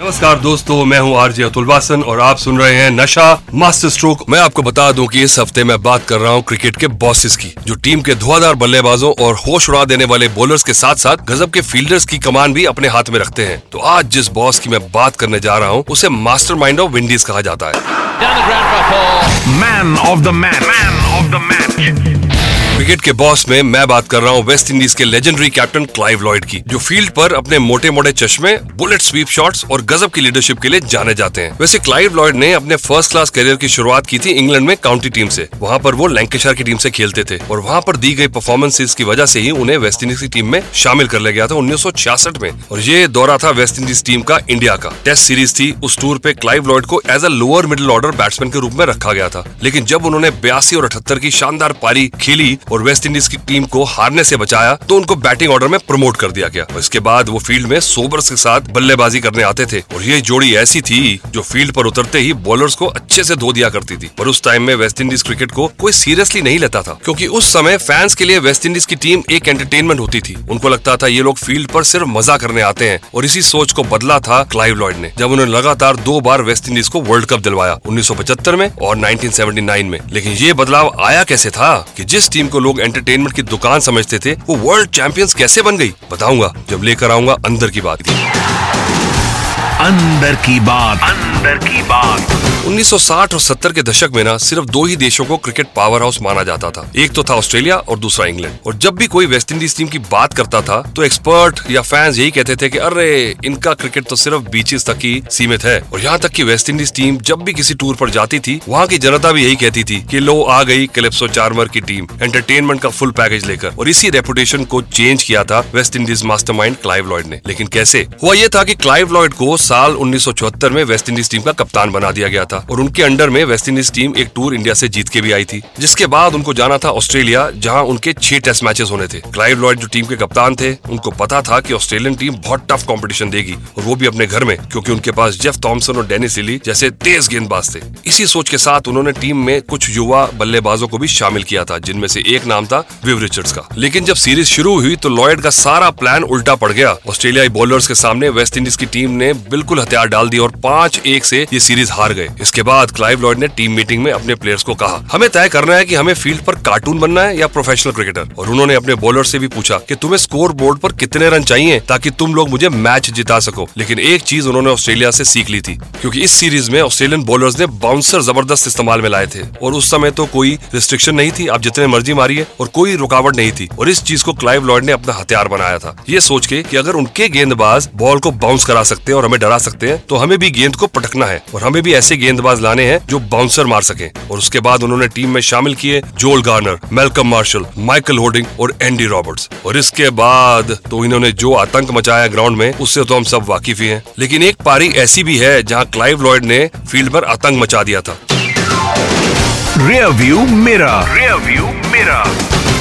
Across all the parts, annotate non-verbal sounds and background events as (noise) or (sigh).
नमस्कार दोस्तों मैं हूँ आरजे अतुल वासन और आप सुन रहे हैं नशा मास्टर स्ट्रोक। मैं आपको बता दूँ कि इस हफ़्ते मैं बात कर रहा हूँ क्रिकेट के बॉसेस की जो टीम के धुआंधार बल्लेबाजों और होश उड़ा देने वाले बॉलर्स के साथ साथ गजब के फील्डर्स की कमान भी अपने हाथ में रखते हैं। तो आज जिस बॉस की मैं बात करने जा रहा हूँ उसे मास्टरमाइंड ऑफ़ विंडीज कहा जाता है। Man of the man man of the match cricket के बॉस में मैं बात कर रहा हूँ वेस्ट इंडीज के लेजेंडरी कैप्टन क्लाइव लॉयड की, जो फ़ील्ड पर अपने मोटे मोटे चश्मे बुलेट स्वीप शॉट्स और गजब की लीडरशिप के लिए जाने जाते हैं। वैसे क्लाइव लॉयड ने अपने फ़र्स्ट क्लास करियर की शुरुआत की थी इंग्लैंड में काउंटी टीम से। वहाँ पर वो लैंकेशर की टीम से खेलते थे और वहाँ पर दी गई परफॉर्मेंसेज की वजह से ही उन्हें वेस्ट इंडीज की टीम में शामिल कर लिया गया था उन्नीस सौ छियासठ में। और ये दौरा था वेस्ट इंडीज टीम का इंडिया का। टेस्ट सीरीज़ थी। उस टूर पे क्लाइव लॉयड को as a lower middle order batsman के रूप में रखा गया था। लेकिन जब उन्होंने बयासी और अठहत्तर की शानदार पारी खेली और वेस्ट इंडीज की टीम को हारने से बचाया तो उनको बैटिंग ऑर्डर में प्रमोट कर दिया गया। और इसके बाद वो फ़ील्ड में सोबर्स के साथ बल्लेबाजी करने आते थे। और ये जोड़ी ऐसी थी जो फ़ील्ड पर उतरते ही बॉलर्स को अच्छे से धो दिया करती थी। पर उस टाइम में वेस्ट इंडीज क्रिकेट को कोई सीरियसली नहीं लेता था, क्योंकि उस समय फैंस के लिए वेस्ट इंडीज की टीम एक एंटरटेनमेंट होती थी। उनको लगता था ये लोग फ़ील्ड पर सिर्फ़ मज़ा करने आते हैं। और इसी सोच को बदला था क्लाइव लॉयड ने, जब उन्होंने लगातार दो बार वेस्ट इंडीज को वर्ल्ड कप दिलवाया 1975 में और 1979 में। लेकिन ये बदलाव आया कैसे था कि जिस टीम को लोग एंटरटेनमेंट की दुकान समझते थे, वो वर्ल्ड चैंपियंस कैसे बन गई? बताऊँगा, जब लेकर आऊँगा अंदर की बात अंदर की बात। अंदर की बात। 1960 और 70 के दशक में ना सिर्फ़ दो ही देशों को क्रिकेट पावर हाउस माना जाता था। एक तो था ऑस्ट्रेलिया और दूसरा इंग्लैंड। और जब भी कोई वेस्ट इंडीज टीम की बात करता था तो एक्सपर्ट या फैंस यही कहते थे कि, अरे, इनका क्रिकेट तो सिर्फ़ बीचेस तक ही सीमित है। और यहाँ तक कि वेस्ट इंडीज टीम जब भी किसी टूर पर जाती थी, वहाँ की जनता भी यही कहती थी कि, लो, आ गई कलेप्सो चार्मर की टीम, एंटरटेनमेंट का फुल पैकेज लेकर। और इसी रेपुटेशन को चेंज किया था West Indies mastermind Clive Lloyd ने। लेकिन कैसे? हुआ ये था कि क्लाइव लॉयड को साल 1974 में वेस्ट इंडीज टीम का कप्तान बना दिया गया था और उनके अंडर में वेस्ट इंडीज टीम एक टूर इंडिया से जीत के भी आई थी, जिसके बाद उनको जाना था ऑस्ट्रेलिया, जहाँ उनके छह टेस्ट मैचेस होने थे। क्लाइव लॉयड जो टीम के कप्तान थे, उनको पता था कि ऑस्ट्रेलियन टीम बहुत टफ कॉम्पिटिशन देगी और वो भी अपने घर में, क्योंकि उनके पास जेफ थॉमसन और डेनिस लिली जैसे तेज गेंदबाज थे। इसी सोच के साथ उन्होंने टीम में कुछ युवा बल्लेबाजों को भी शामिल किया था, जिनमें से एक नाम था विव रिचर्ड्स का। लेकिन जब सीरीज़ शुरू हुई तो लॉयड का सारा प्लान उल्टा पड़ गया। ऑस्ट्रेलियाई बॉलर्स के सामने वेस्ट इंडीज की टीम ने बिल्कुल हथियार डाल दिए और पाँच एक से ये सीरीज़ हार गए। इसके बाद क्लाइव लॉयड ने टीम मीटिंग में अपने प्लेयर्स को कहा, हमें तय करना है कि हमें फ़ील्ड पर कार्टून बनना है या प्रोफेशनल क्रिकेटर? और उन्होंने अपने बॉलर से भी पूछा कि, तुम्हें स्कोर बोर्ड पर कितने रन चाहिए ताकि तुम लोग मुझे मैच जिता सको? लेकिन एक चीज़ उन्होंने ऑस्ट्रेलिया से सीख ली थी, क्योंकि इस सीरीज़ में ऑस्ट्रेलियन बॉलर्स ने बाउंसर ज़बरदस्त इस्तेमाल में लाए थे और उस समय तो कोई रिस्ट्रिक्शन नहीं थी, आप जितने मर्ज़ी मारिए और कोई रुकावट नहीं थी और इस चीज़ को क्लाइव लॉयड ने अपना हथियार बनाया था। ये सोच के कि अगर उनके गेंदबाज बॉल को बाउंस करा सकते हैं और हमें डरा सकते हैं तो हमें भी गेंद को पटकना है और हमें भी ऐसे गेंदबाज लाने हैं जो बाउंसर मार सके। और उसके बाद उन्होंने टीम में शामिल किए Joel Garner Malcolm Marshall Michael Holding और एंडी रॉबर्ट्स और इसके बाद तो इन्होंने जो आतंक मचाया ग्राउंड में उससे तो हम सब वाकिफ ही हैं। लेकिन एक पारी ऐसी भी है जहाँ क्लाइव लॉयड ने फ़ील्ड पर आतंक मचा दिया था। रियर व्यू मेरा रियर व्यू मेरा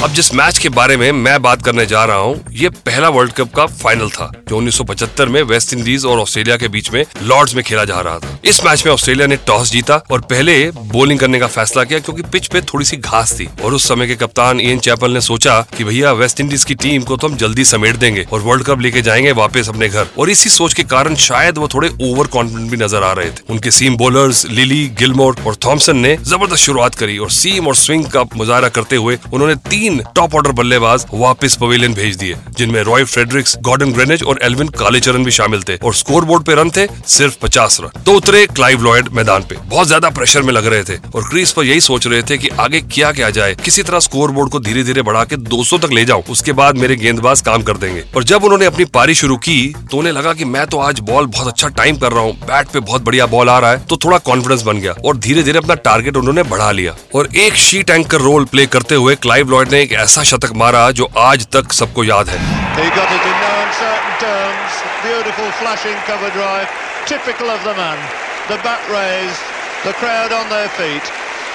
अब जिस मैच के बारे में मैं बात करने जा रहा हूँ, ये पहला वर्ल्ड कप का फाइनल था, जो 1975 में वेस्ट इंडीज और ऑस्ट्रेलिया के बीच में लॉर्ड्स में खेला जा रहा था। इस मैच में ऑस्ट्रेलिया ने टॉस जीता और पहले बॉलिंग करने का फैसला किया, क्योंकि पिच पे थोड़ी सी घास थी। और उस समय के कप्तान इयन चैपल ने सोचा कि भैया वेस्ट इंडीज की टीम को तो हम जल्दी समेट देंगे और वर्ल्ड कप लेके जाएँगे वापस अपने घर। और इसी सोच के कारण शायद वो थोड़े ओवर कॉन्फिडेंट भी नज़र आ रहे थे। उनके सीम बॉलर्स लिली गिलमोर और थॉमसन ने ज़बरदस्त शुरुआत करी और सीम और स्विंग का मुजाहरा करते हुए उन्होंने तीन टॉप ऑर्डर बल्लेबाज वापस पवेलियन भेज दिए, जिनमें रॉय फ्रेडरिक्स गॉर्डन ग्रेनेज और एल्विन कालीचरण भी शामिल थे और स्कोर बोर्ड पे रन थे सिर्फ़ पचास रन। तो उतरे क्लाइव लॉयड मैदान पे। बहुत ज़्यादा प्रेशर में लग रहे थे और क्रीज पर यही सोच रहे थे कि आगे क्या क्या जाए। किसी तरह स्कोर बोर्ड को धीरे धीरे बढ़ा के 200 तक ले जाऊँ, उसके बाद मेरे गेंदबाज काम कर देंगे। और जब उन्होंने अपनी पारी शुरू की तो उन्हें लगा की मैं तो आज बॉल बहुत अच्छा टाइम कर रहा हूँ। बैट पे बहुत बढ़िया बॉल आ रहा है तो थोड़ा कॉन्फिडेंस बन गया और धीरे धीरे अपना टारगेट उन्होंने बढ़ा लिया। और एक शीट एंकर रोल प्ले करते हुए क्लाइव लॉयड ने एक ऐसा शतक मारा जो आज तक सबको याद है He got it in no uncertain terms. Beautiful flashing cover drive. typical of the man. The bat raised, the crowd on their feet,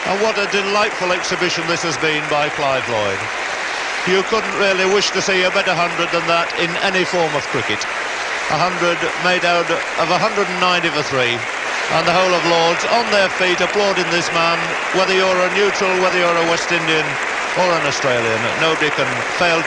and what a delightful exhibition this has been by Clive Lloyd. You couldn't really wish to see a better hundred than that in any form of cricket. A hundred made out of 190 for three, and the whole of Lords on their feet applauding this man, whether you're a neutral, whether you're a West Indian or an Australian.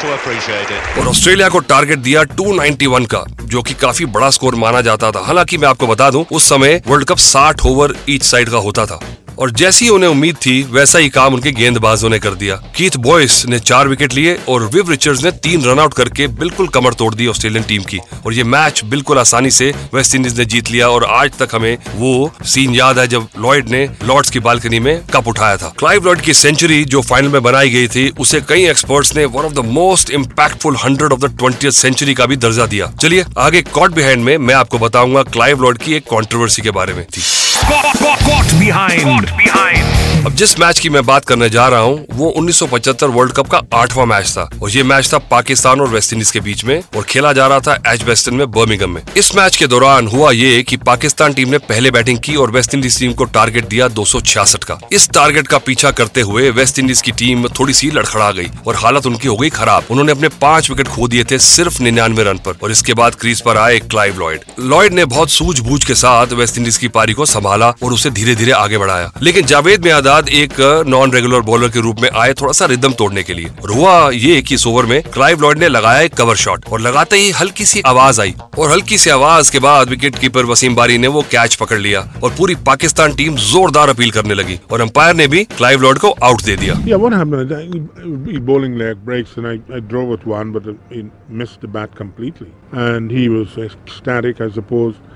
To appreciate it. और Australia को target दिया 291 का, जो कि काफ़ी बड़ा score माना जाता था हालाँकि मैं आपको बता दूँ, उस समय world cup 60 over each side का होता था और जैसी उन्हें उम्मीद थी, वैसा ही काम उनके गेंदबाजों ने कर दिया। कीथ बॉयस ने चार विकेट लिए और विव रिचर्ड्स ने तीन रन आउट करके बिल्कुल कमर तोड़ दी ऑस्ट्रेलियन टीम की। और ये मैच बिल्कुल आसानी से वेस्ट इंडीज ने जीत लिया और आज तक हमें वो सीन याद है जब लॉयड ने लॉर्ड्स की बालकनी में कप उठाया था। क्लाइव लॉयड की सेंचुरी जो फाइनल में बनाई गई थी, उसे कई एक्सपर्ट्स ने one of the most impactful hundred of the twenty century का भी दर्जा दिया। चलिए, आगे कॉट बिहाइंड में मैं आपको बताऊँगा क्लाइव लॉर्ड की एक कॉन्ट्रोवर्सी के बारे में थी। Caught, caught, caught behind. Caught behind. अब जिस मैच की मैं बात करने जा रहा हूँ, वो 1975 वर्ल्ड कप का आठवां मैच था। और ये मैच था पाकिस्तान और वेस्ट इंडीज के बीच में और खेला जा रहा था एच वेस्टन में बर्मिंगम में। इस मैच के दौरान हुआ ये कि पाकिस्तान टीम ने पहले बैटिंग की और वेस्ट इंडीज टीम को टारगेट दिया दो सौ छियासठ का। इस टारगेट का पीछा करते हुए वेस्ट इंडीज की टीम थोड़ी सी लड़खड़ा गई और हालत उनकी हो गई खराब। उन्होंने अपने पाँच विकेट खो दिए थे सिर्फ़ निन्यानवे रन पर और इसके बाद क्रीज पर आए क्लाइव लॉयड। लॉयड ने बहुत सूझबूझ के साथ वेस्ट इंडीज की पारी को संभाला और उसे धीरे धीरे आगे बढ़ाया। लेकिन जावेद में आज़ाद एक नॉन रेगुलर बॉलर के रूप में आए थोड़ा सा रिदम तोड़ने के लिए। और हुआ ये कि इस ओवर में क्लाइव लॉयड ने लगाया एक कवर शॉट और लगाते ही हल्की सी आवाज़ आई। और हल्की सी आवाज़ के बाद विकेट कीपर वसीम बारी ने वो कैच पकड़ लिया और पूरी पाकिस्तान टीम जोरदार अपील करने लगी और अंपायर ने भी क्लाइव लॉयड को आउट दे दिया। Yeah,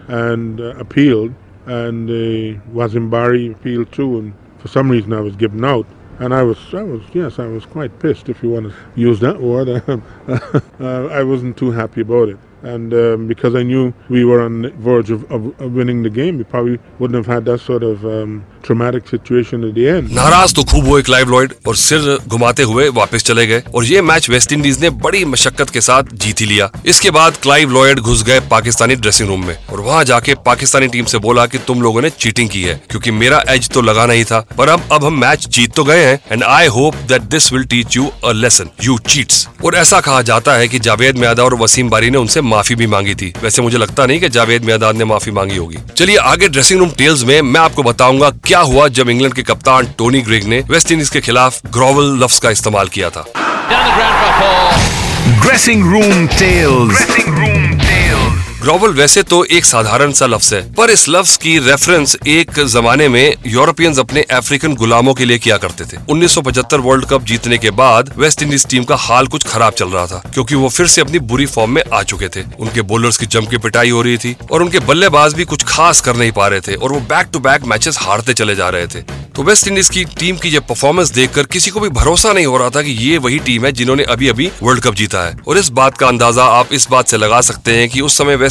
and uh, appealed. And uh, Wazim appealed too, and for some reason I was given out. And I was, I was, yes, I was quite pissed, if you want to use that word. (laughs) uh, I wasn't too happy about it. And um, because I knew we were on the verge of, of, of winning the game, we probably wouldn't have had that sort of um, traumatic situation at the end. नाराज़ तो खूब हुए Clive Lloyd और सिर घुमाते हुए वापस चले गए। और ये मैच वेस्ट इंडीज ने बड़ी मशक्कत के साथ जीत ही लिया। इसके बाद क्लाइव लॉयड घुस गए पाकिस्तानी ड्रेसिंग रूम में। और वहाँ जाके पाकिस्तानी टीम से बोला कि तुम लोगों ने चीटिंग की है क्योंकि मेरा एज तो लगा नहीं था। पर अब अब हम मैच जीत तो गए हैं and I hope that this will teach you a lesson you cheats और ऐसा कहा जाता है कि जावेद मियादा और वसीम बारी ने उनसे माफ़ी भी मांगी थी। वैसे मुझे लगता नहीं कि जावेद मैदान ने माफ़ी मांगी होगी। चलिए आगे ड्रेसिंग रूम टेल्स में मैं आपको बताऊँगा क्या हुआ जब इंग्लैंड के कप्तान टोनी ग्रेग ने वेस्ट इंडीज के खिलाफ ग्रोवल लफ्स का इस्तेमाल किया था। ड्रेसिंग रूम ground ग्रोवल वैसे तो एक साधारण सा लफ्ज है, पर इस लफ्ज की रेफरेंस एक जमाने में यूरोपियंस अपने अफ्रीकन गुलामों के लिए किया करते थे। 1975 वर्ल्ड कप जीतने के बाद वेस्ट इंडीज टीम का हाल कुछ खराब चल रहा था, क्योंकि वो फिर से अपनी बुरी फॉर्म में आ चुके थे। उनके बॉलर्स की जम की पिटाई हो रही थी, और उनके बल्लेबाज भी कुछ खास कर नहीं पा रहे थे, और वो बैक टू बैक मैचेस हारते चले जा रहे थे। तो वेस्ट इंडीज की टीम की ये परफॉर्मेंस देखकर किसी को भी भरोसा नहीं हो रहा था कि ये वही टीम है जिन्होंने अभी अभी वर्ल्ड कप जीता है। और इस बात का अंदाज़ा आप इस बात से लगा सकते हैं कि उस समय वेस्ट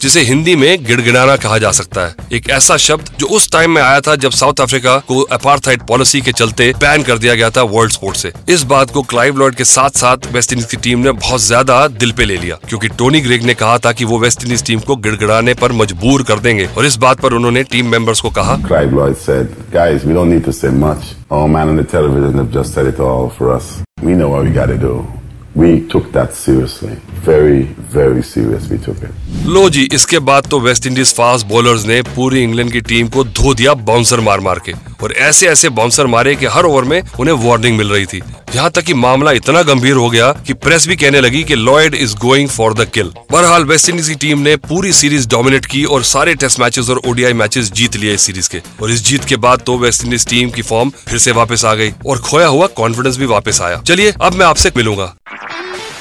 जिसे हिंदी में गिड़गिड़ाना कहा जा सकता है। एक ऐसा शब्द जो उस टाइम में आया था जब साउथ अफ्रीका को अपार्थाइड पॉलिसी के चलते बैन कर दिया गया था वर्ल्ड स्पोर्ट से। इस बात को क्लाइव लॉयड के साथ साथ वेस्ट इंडीज की टीम ने बहुत ज़्यादा दिल पे ले लिया, क्योंकि टोनी ग्रेग ने कहा था कि वो वेस्ट इंडीज टीम को गिड़गिड़ाने पर मजबूर कर देंगे, और इस बात पर उन्होंने टीम मेंबर्स को कहा। To do. We took that seriously. Very, very serious we took it. लो जी इसके बाद तो वेस्ट इंडीज फास्ट बॉलर्स ने पूरी इंग्लैंड की टीम को धो दिया बाउंसर मार मार के। और ऐसे ऐसे बाउंसर मारे कि हर ओवर में उन्हें वार्निंग मिल रही थी। यहाँ तक कि मामला इतना गंभीर हो गया कि प्रेस भी कहने लगी कि Lloyd is going for the kill बहरहाल वेस्ट इंडीज की टीम ने पूरी सीरीज़ डोमिनेट की और सारे टेस्ट मैचेस और ओडीआई मैचेस जीत लिए इस सीरीज़ के। और इस जीत के बाद तो वेस्ट इंडीज टीम की फॉर्म फिर से वापस आ गई और खोया हुआ कॉन्फिडेंस भी वापस आया। चलिए अब मैं आपसे मिलूँगा।